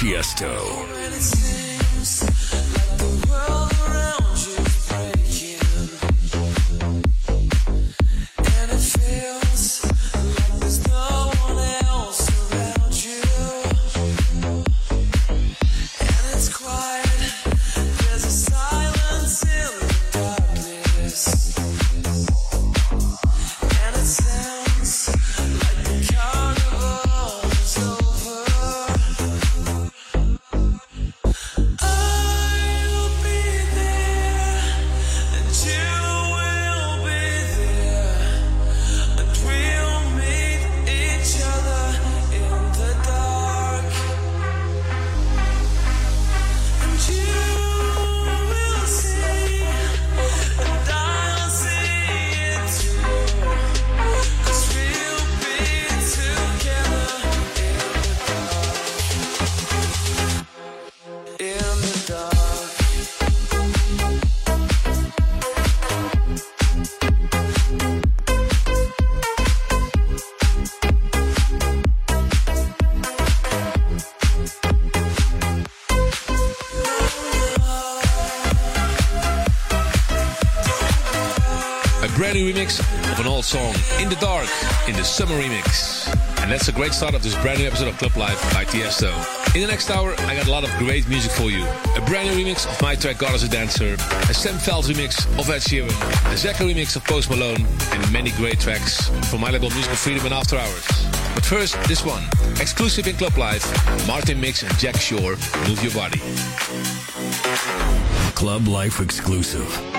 Tiesto. Brand new remix of an old song, In the Dark, in the Summer Remix. And that's a great start of this brand new episode of Club Life by Tiesto. In the next hour, I got a lot of great music for you. A brand new remix of my track God is a Dancer, a Sam Feldt remix of Ed Sheeran, a Zeka remix of Post Malone, and many great tracks from my label Musical Freedom and After Hours. But first, this one, exclusive in Club Life, Martin Mix and Jack Shore, Move Your Body. Club Life exclusive.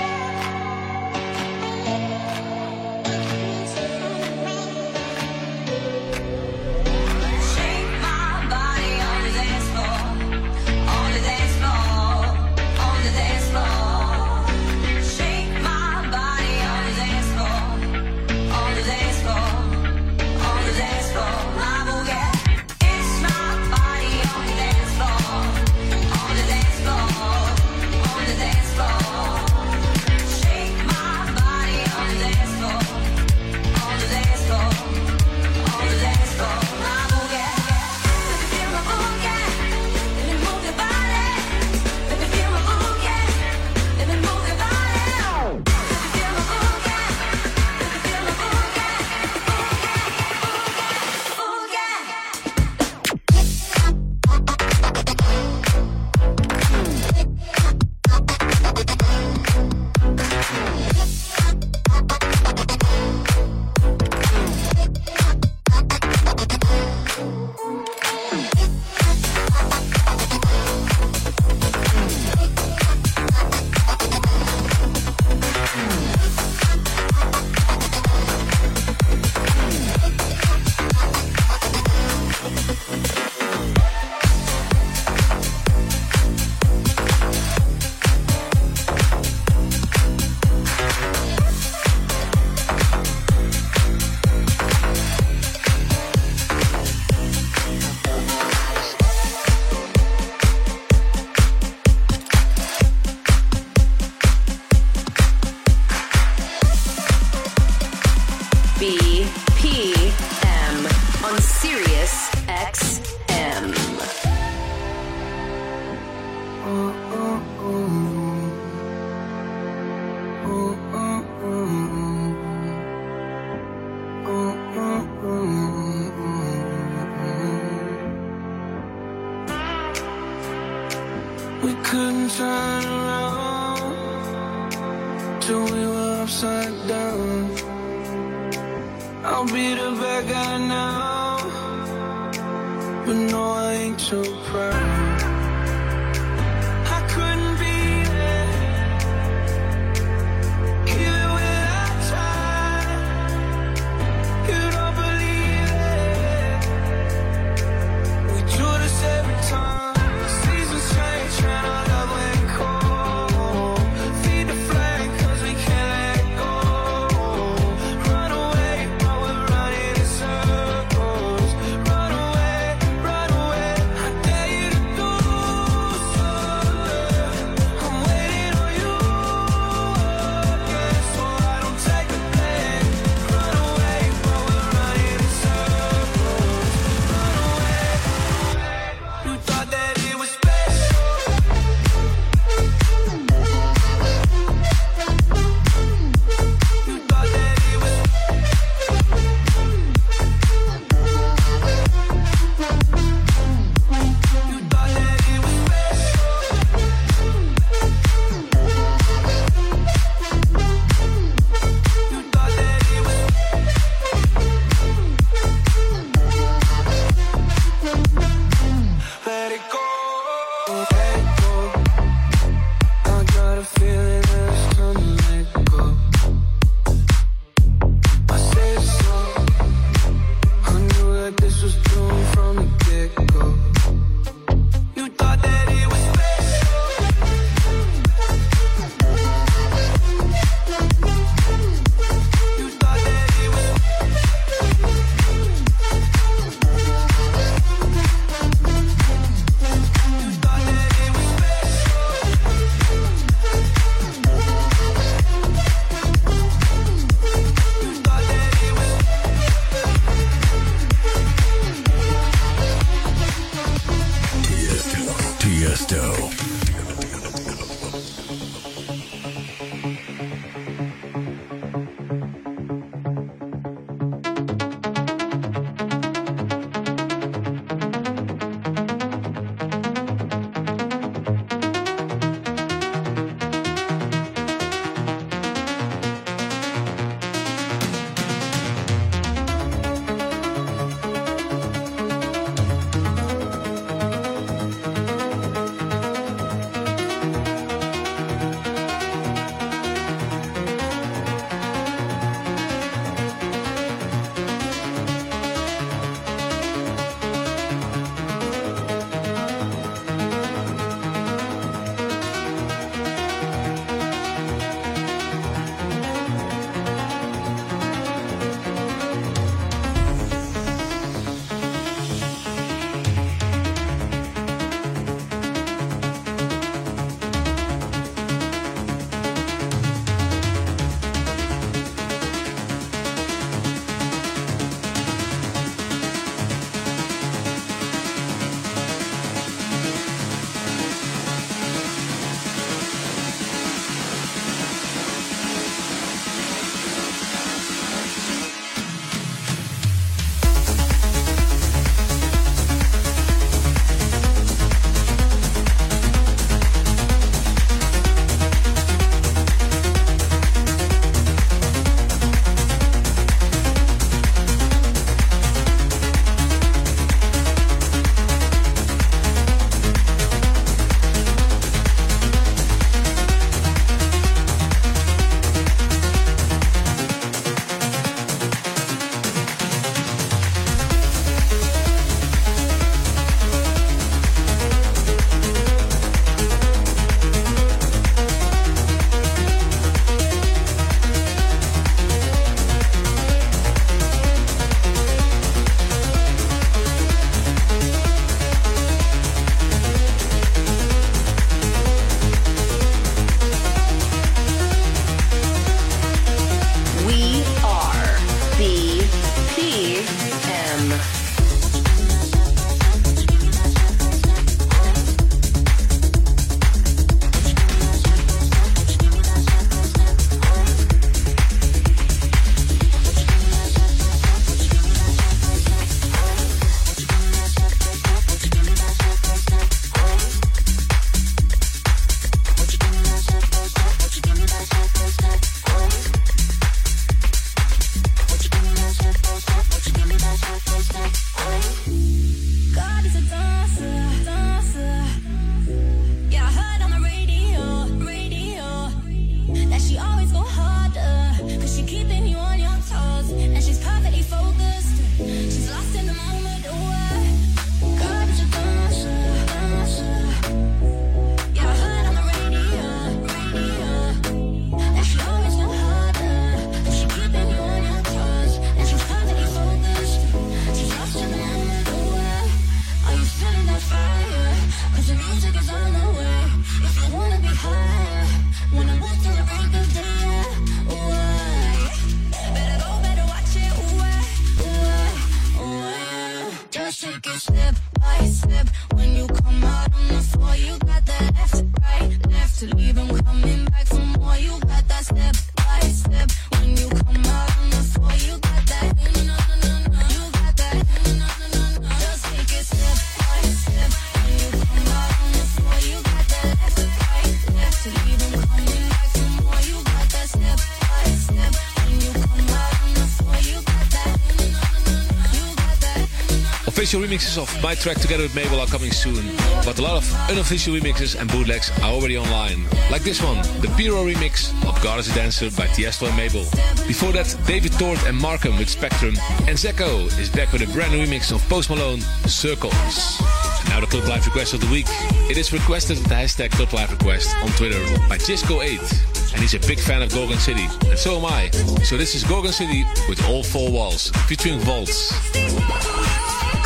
official remixes of my track together with Mabel are coming soon, but a lot of unofficial remixes and bootlegs are already online. Like this one, the Piro remix of God is a Dancer by Tiesto and Mabel. Before that, David Tort and Markham with Spectrum, and Zeko is back with a brand new remix of Post Malone, Circles. And now the Club Life request of the week. It is requested with the hashtag Club Life request on Twitter by Cisco8 and he's a big fan of Gorgon City, and so am I. So this is Gorgon City with all four walls, featuring vaults.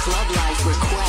Club Life Request.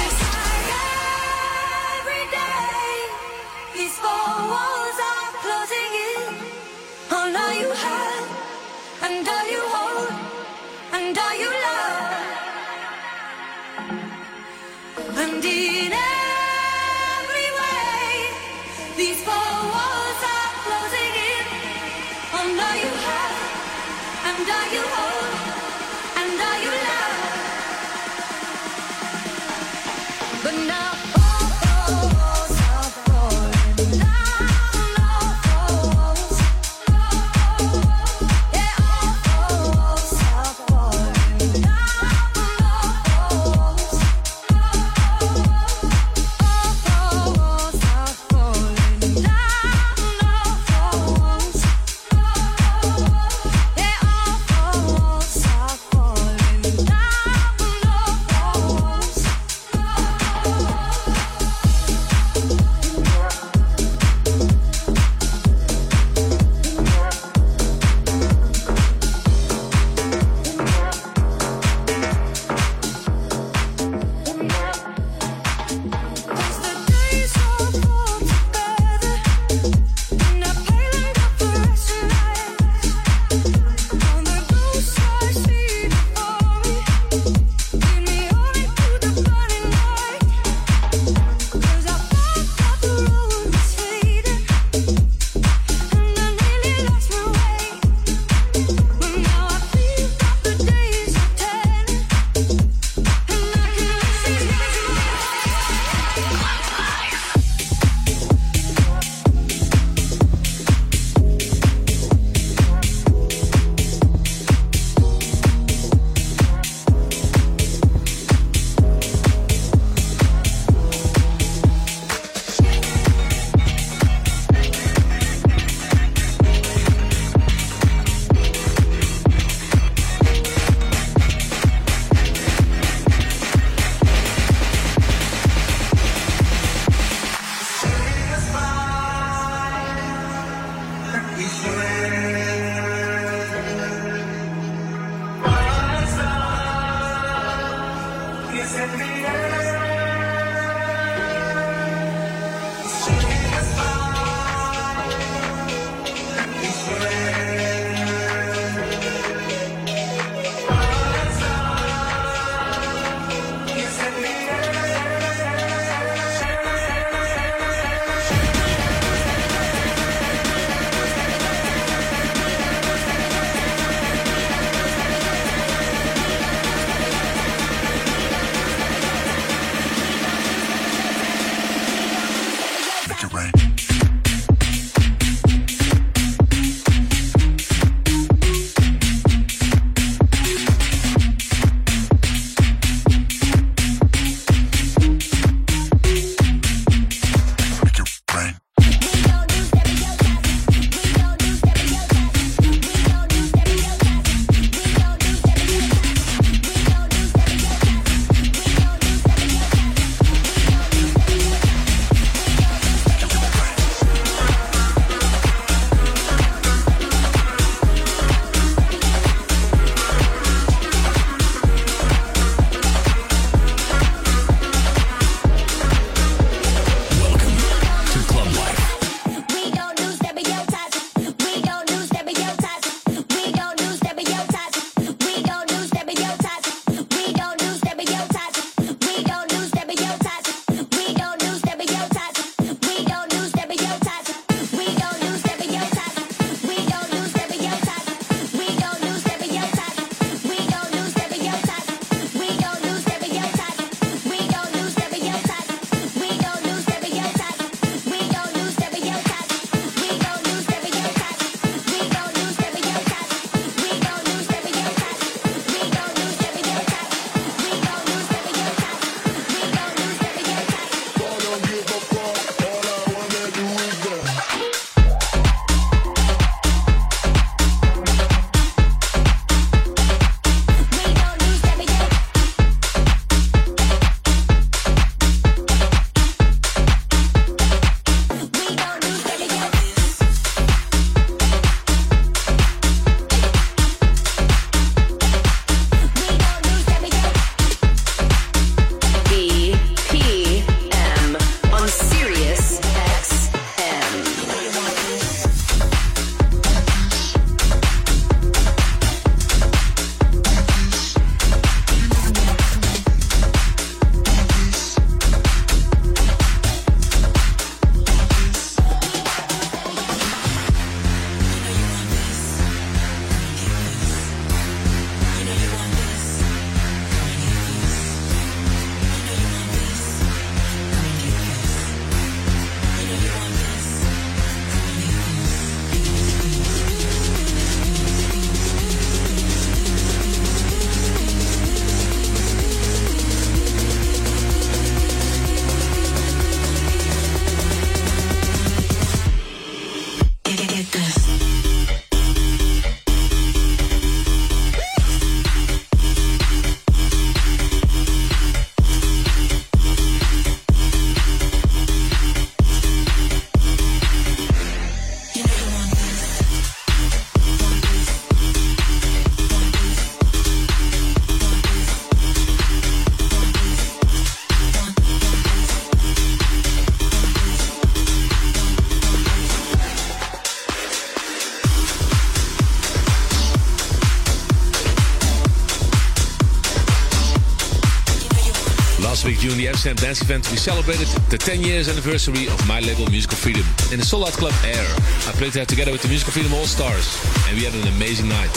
The Dance event, we celebrated the 10 years anniversary of my label Musical Freedom in the sold out club Air. I played there together with the Musical Freedom All Stars, and we had an amazing night.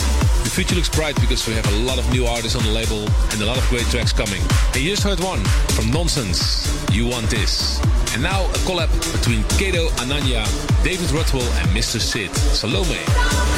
The future looks bright because we have a lot of new artists on the label and a lot of great tracks coming. And you just heard one from Nonsense, You Want This. And now a collab between Kato Ananya, David Rutwell, and Mr. Sid, Salome.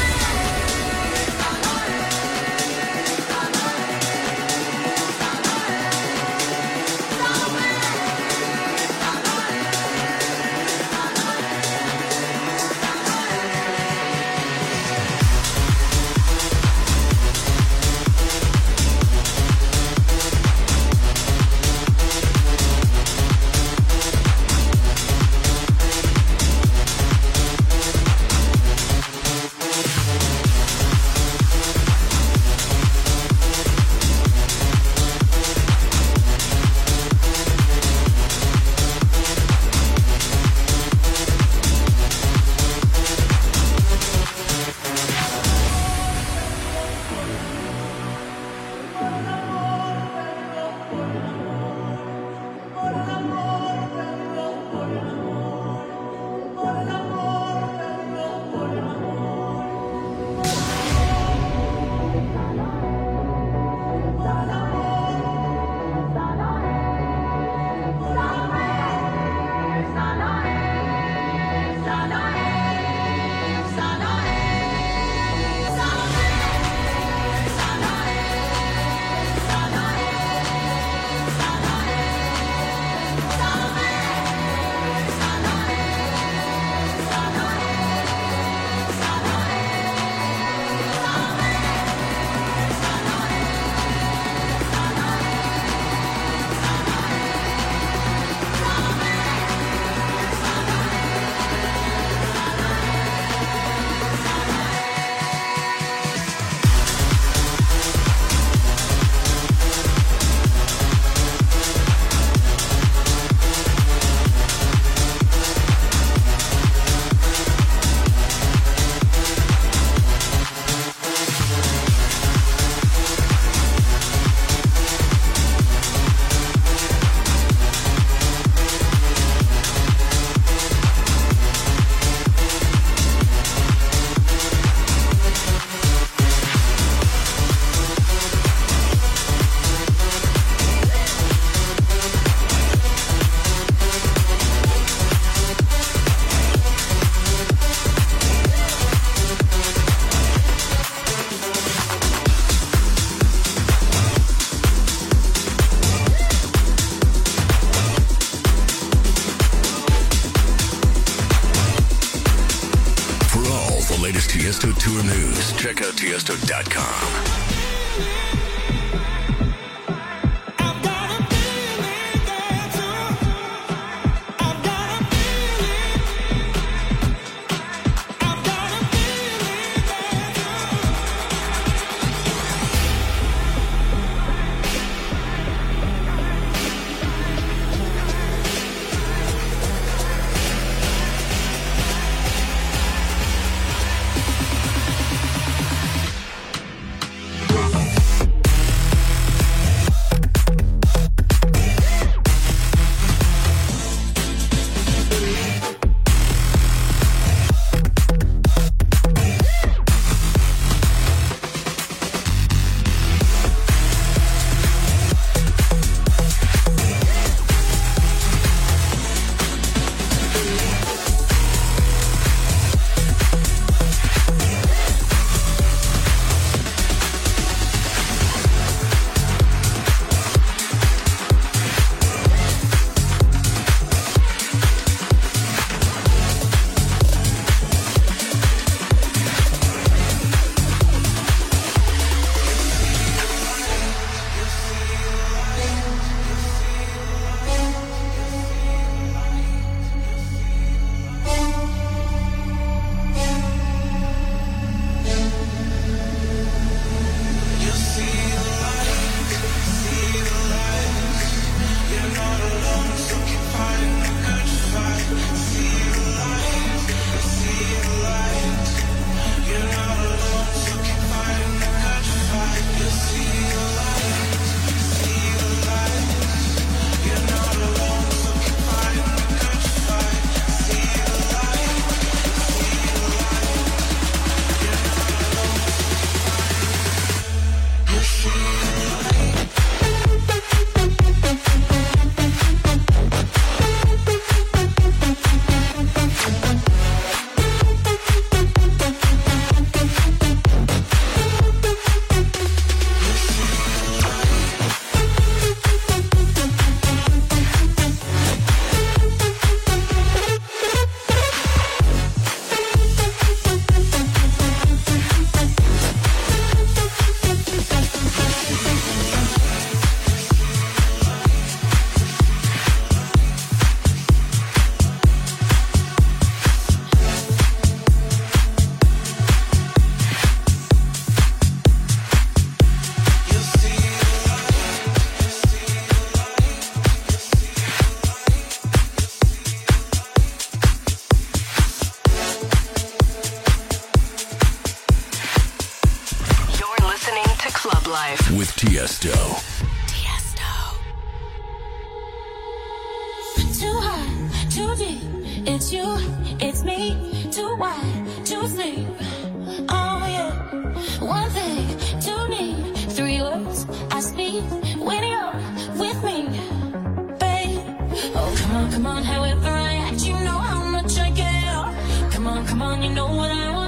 Come on. However I act, you know how much I care. Come on, come on. You know what I want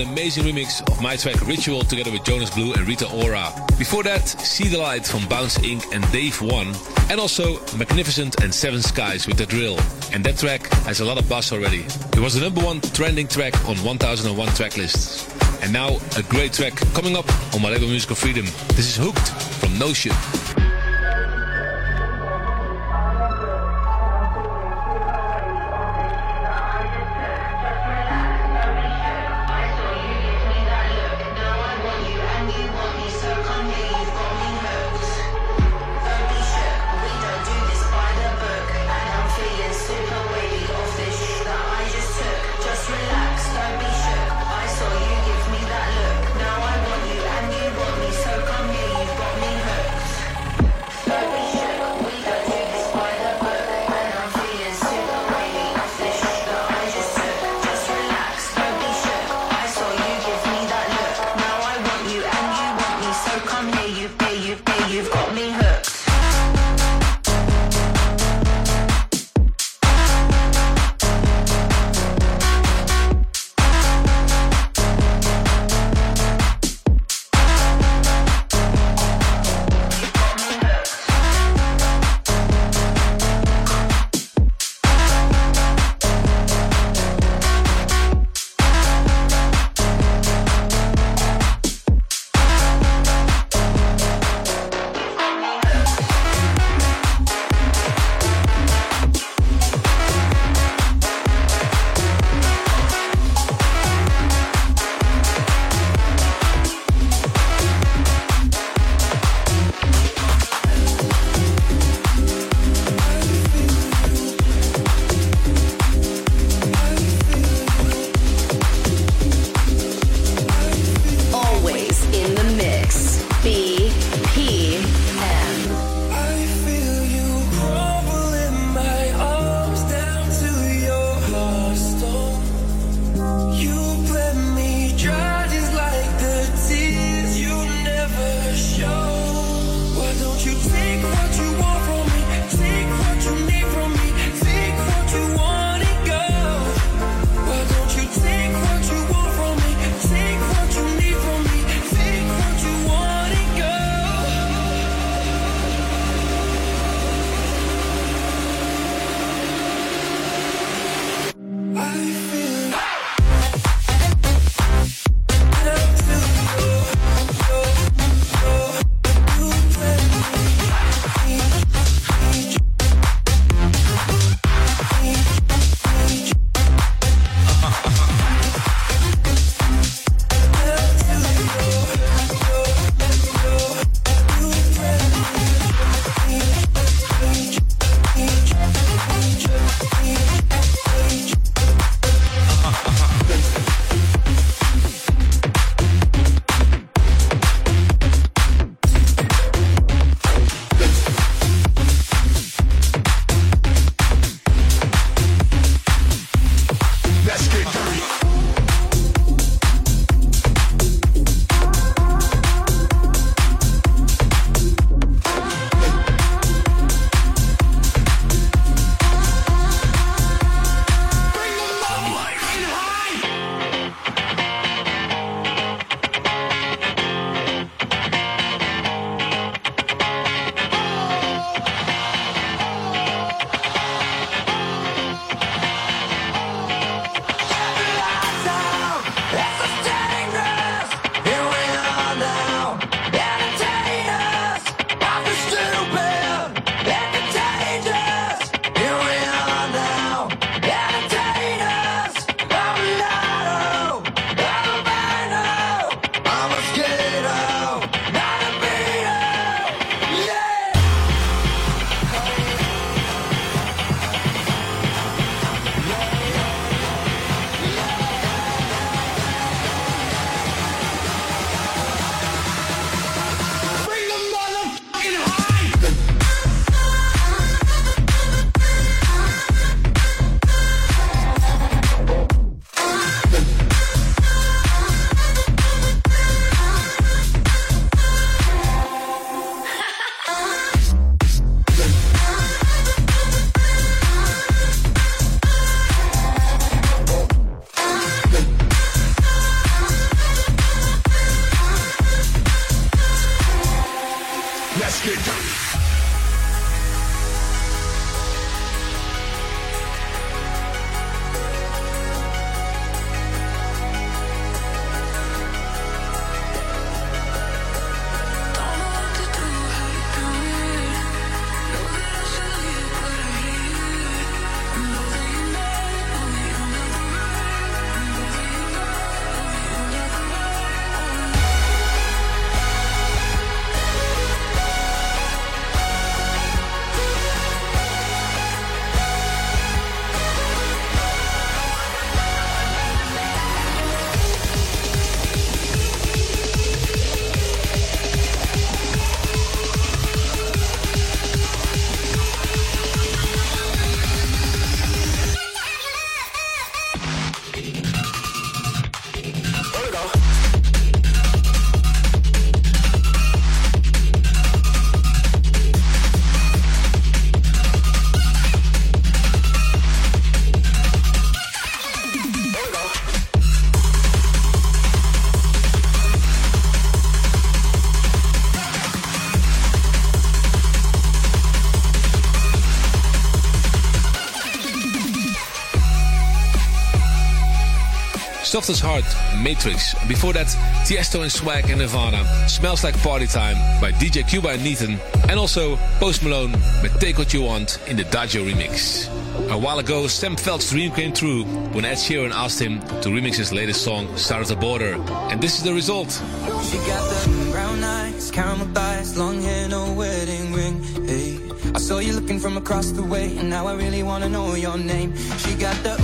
an amazing remix of my track Ritual together with Jonas Blue and Rita Ora. Before that, See the Light from Bounce Inc. and Dave One, and also Magnificence and Seven Skies with The Drill. And that track has a lot of buzz already. It was the number one trending track on 1001 track lists. And now, a great track coming up on my label Musical Freedom. This is Hooked from Notion. Soft as Heart, Matrix. Before that, Tiesto and Swag and Nirvana. Smells Like Party Time by DJ Kuba and Neitan. And also Post Malone with Take What You Want in the Dajo remix. A while ago, Sam Feldt's dream came true when Ed Sheeran asked him to remix his latest song, South of the Border. And this is the result. She got the brown eyes, caramel thighs, long hair, no wedding ring. Hey, I saw you looking from across the way, and now I really wanna know your name. She got the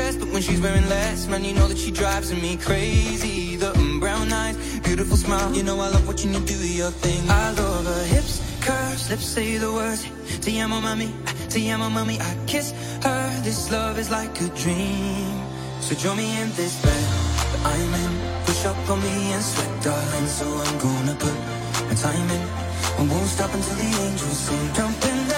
dress, but when she's wearing less, man, you know that she drives me crazy. The mm, brown eyes, beautiful smile, you know I love watching you do your thing. I love her hips, curves, lips say the words. Te amo, mami, te amo, mami. I kiss her. This love is like a dream. So join me in this bed that I'm in. Push up on me and sweat, darling. So I'm gonna put my time in. I won't stop until the angels sing. Jump in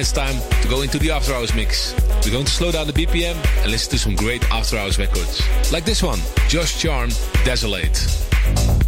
And it's time to go into the After Hours mix. We're going to slow down the BPM and listen to some great After Hours records. Like this one, Josh Charm, Desolate.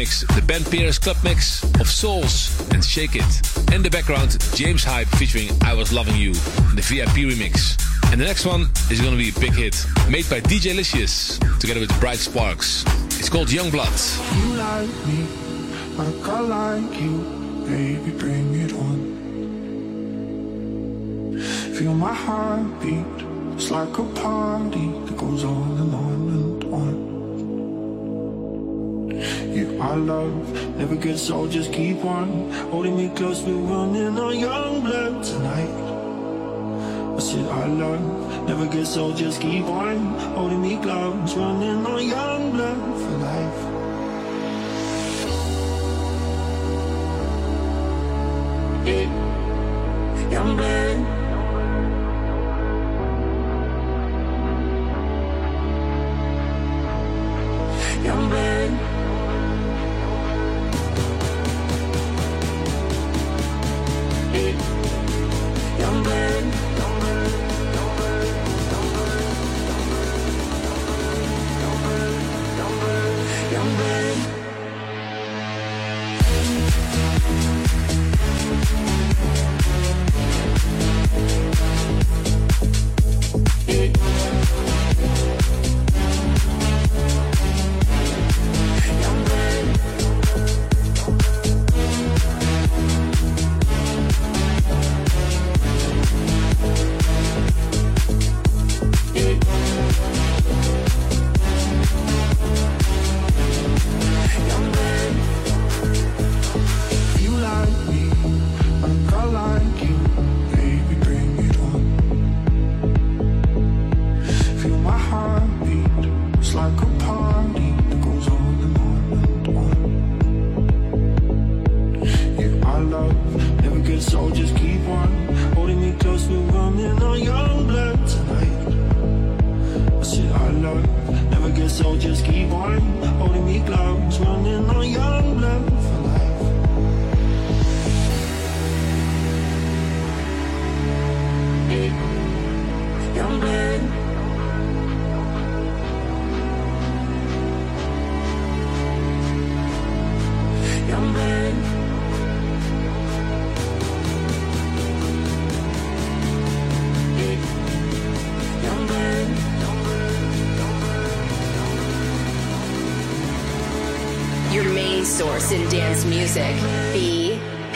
Mix the Ben Pierce club mix of Souls and Shake It. In the background, James Hype featuring I Was Loving You, the VIP remix. And the next one is gonna be a big hit, made by DJ Licious, together with Bright Sparks. It's called Young Blood. You like me, like I like you, baby, bring it on. Feel my heartbeat, it's like a party that goes on love never gets old, just keep on holding me close. We're running on young blood tonight. I said I love never gets old, just keep on holding me close. Running on young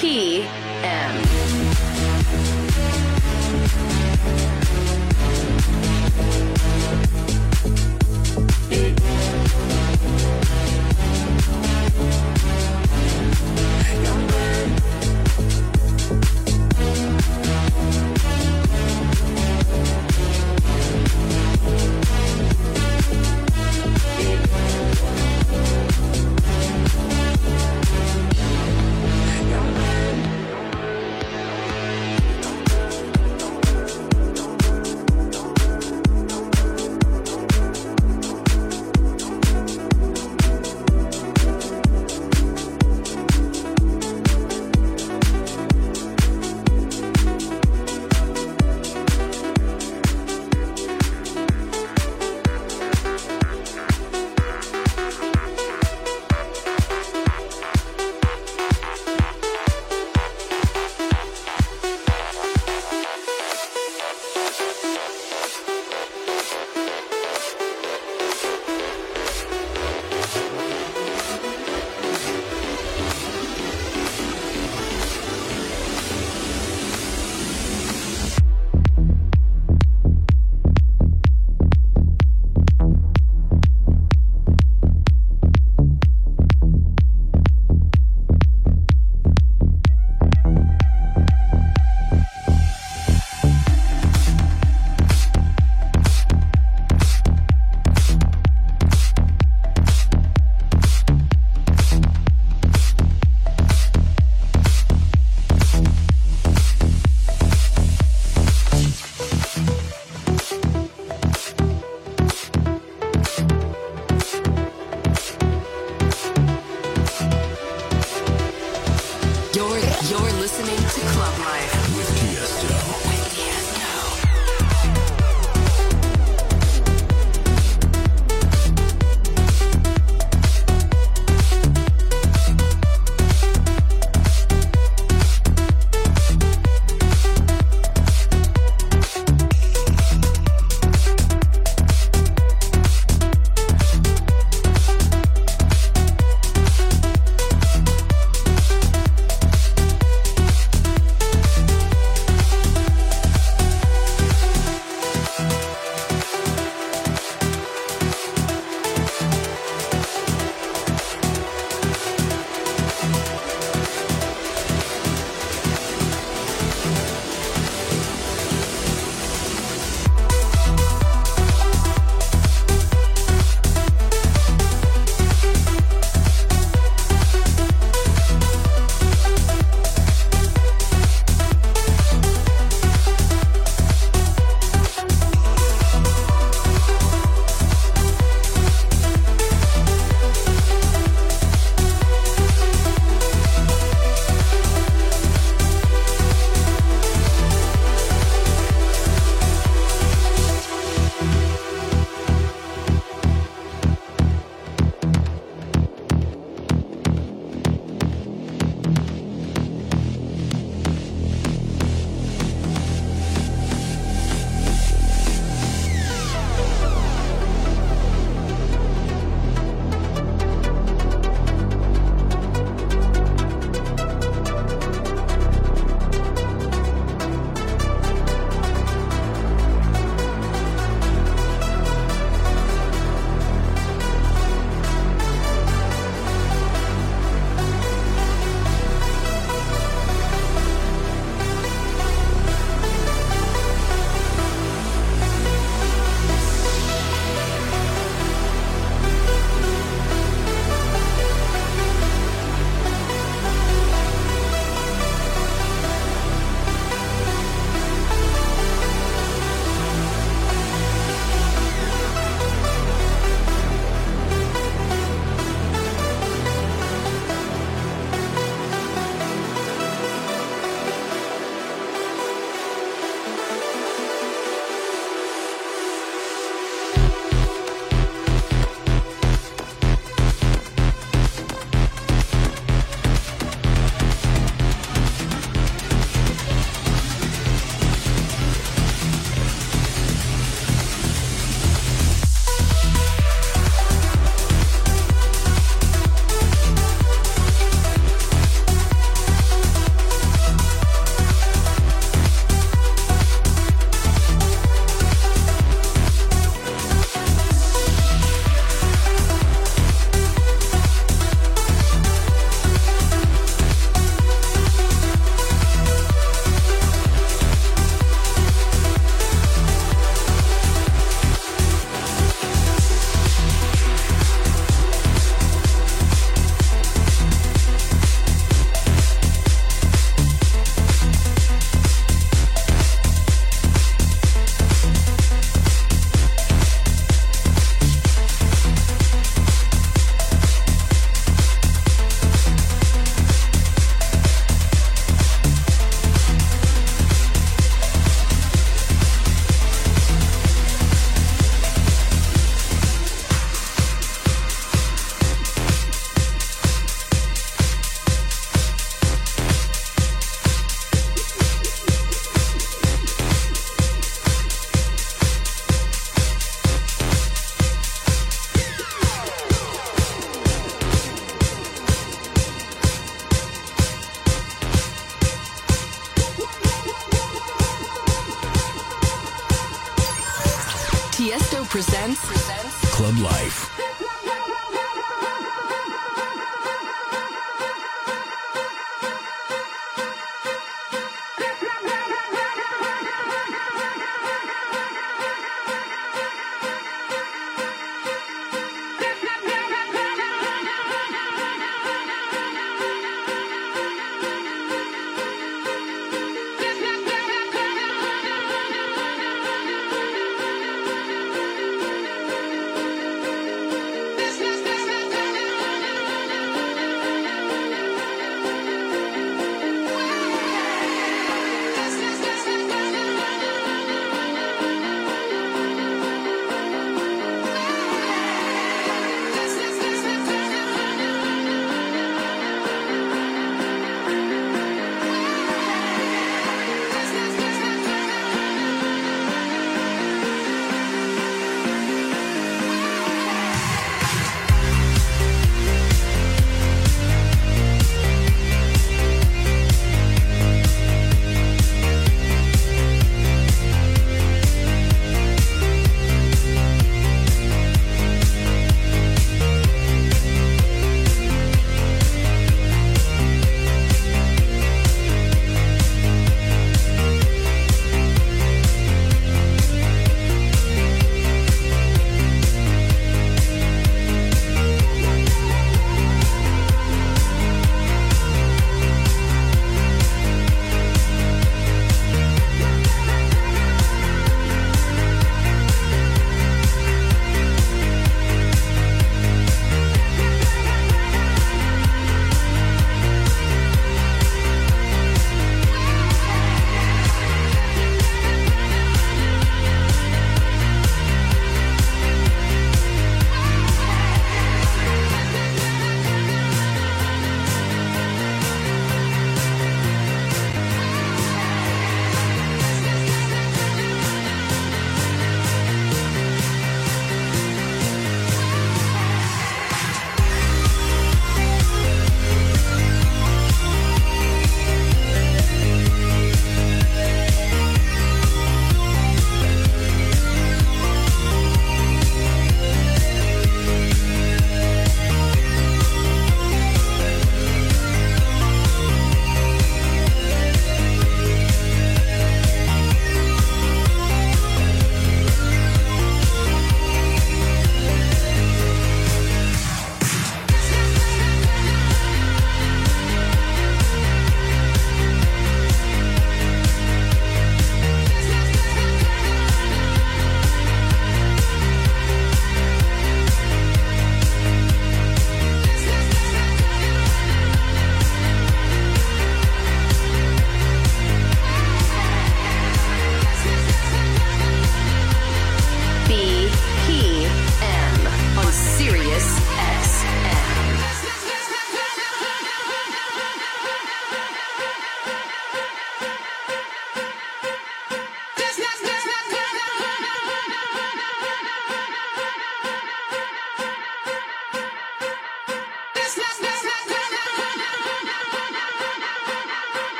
key listening to Club Life.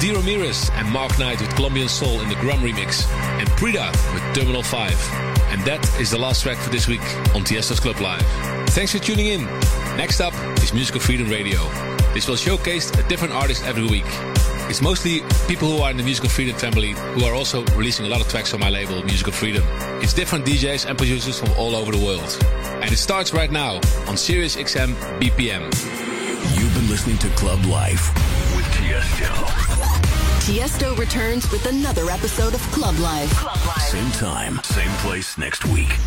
D. Ramirez and Mark Knight with Colombian Soul in the Grum remix, and Pryda with Terminal 5. And that is the last track for this week on Tiesto's Club Life. Thanks for tuning in. Next up is Musical Freedom Radio. This will showcase a different artist every week. It's mostly people who are in the Musical Freedom family who are also releasing a lot of tracks on my label, Musical Freedom. It's different DJs and producers from all over the world. And it starts right now on Sirius XM BPM. You've been listening to Club Life with Tiesto. Tiesto returns with another episode of Club Life. Same time, same place next week.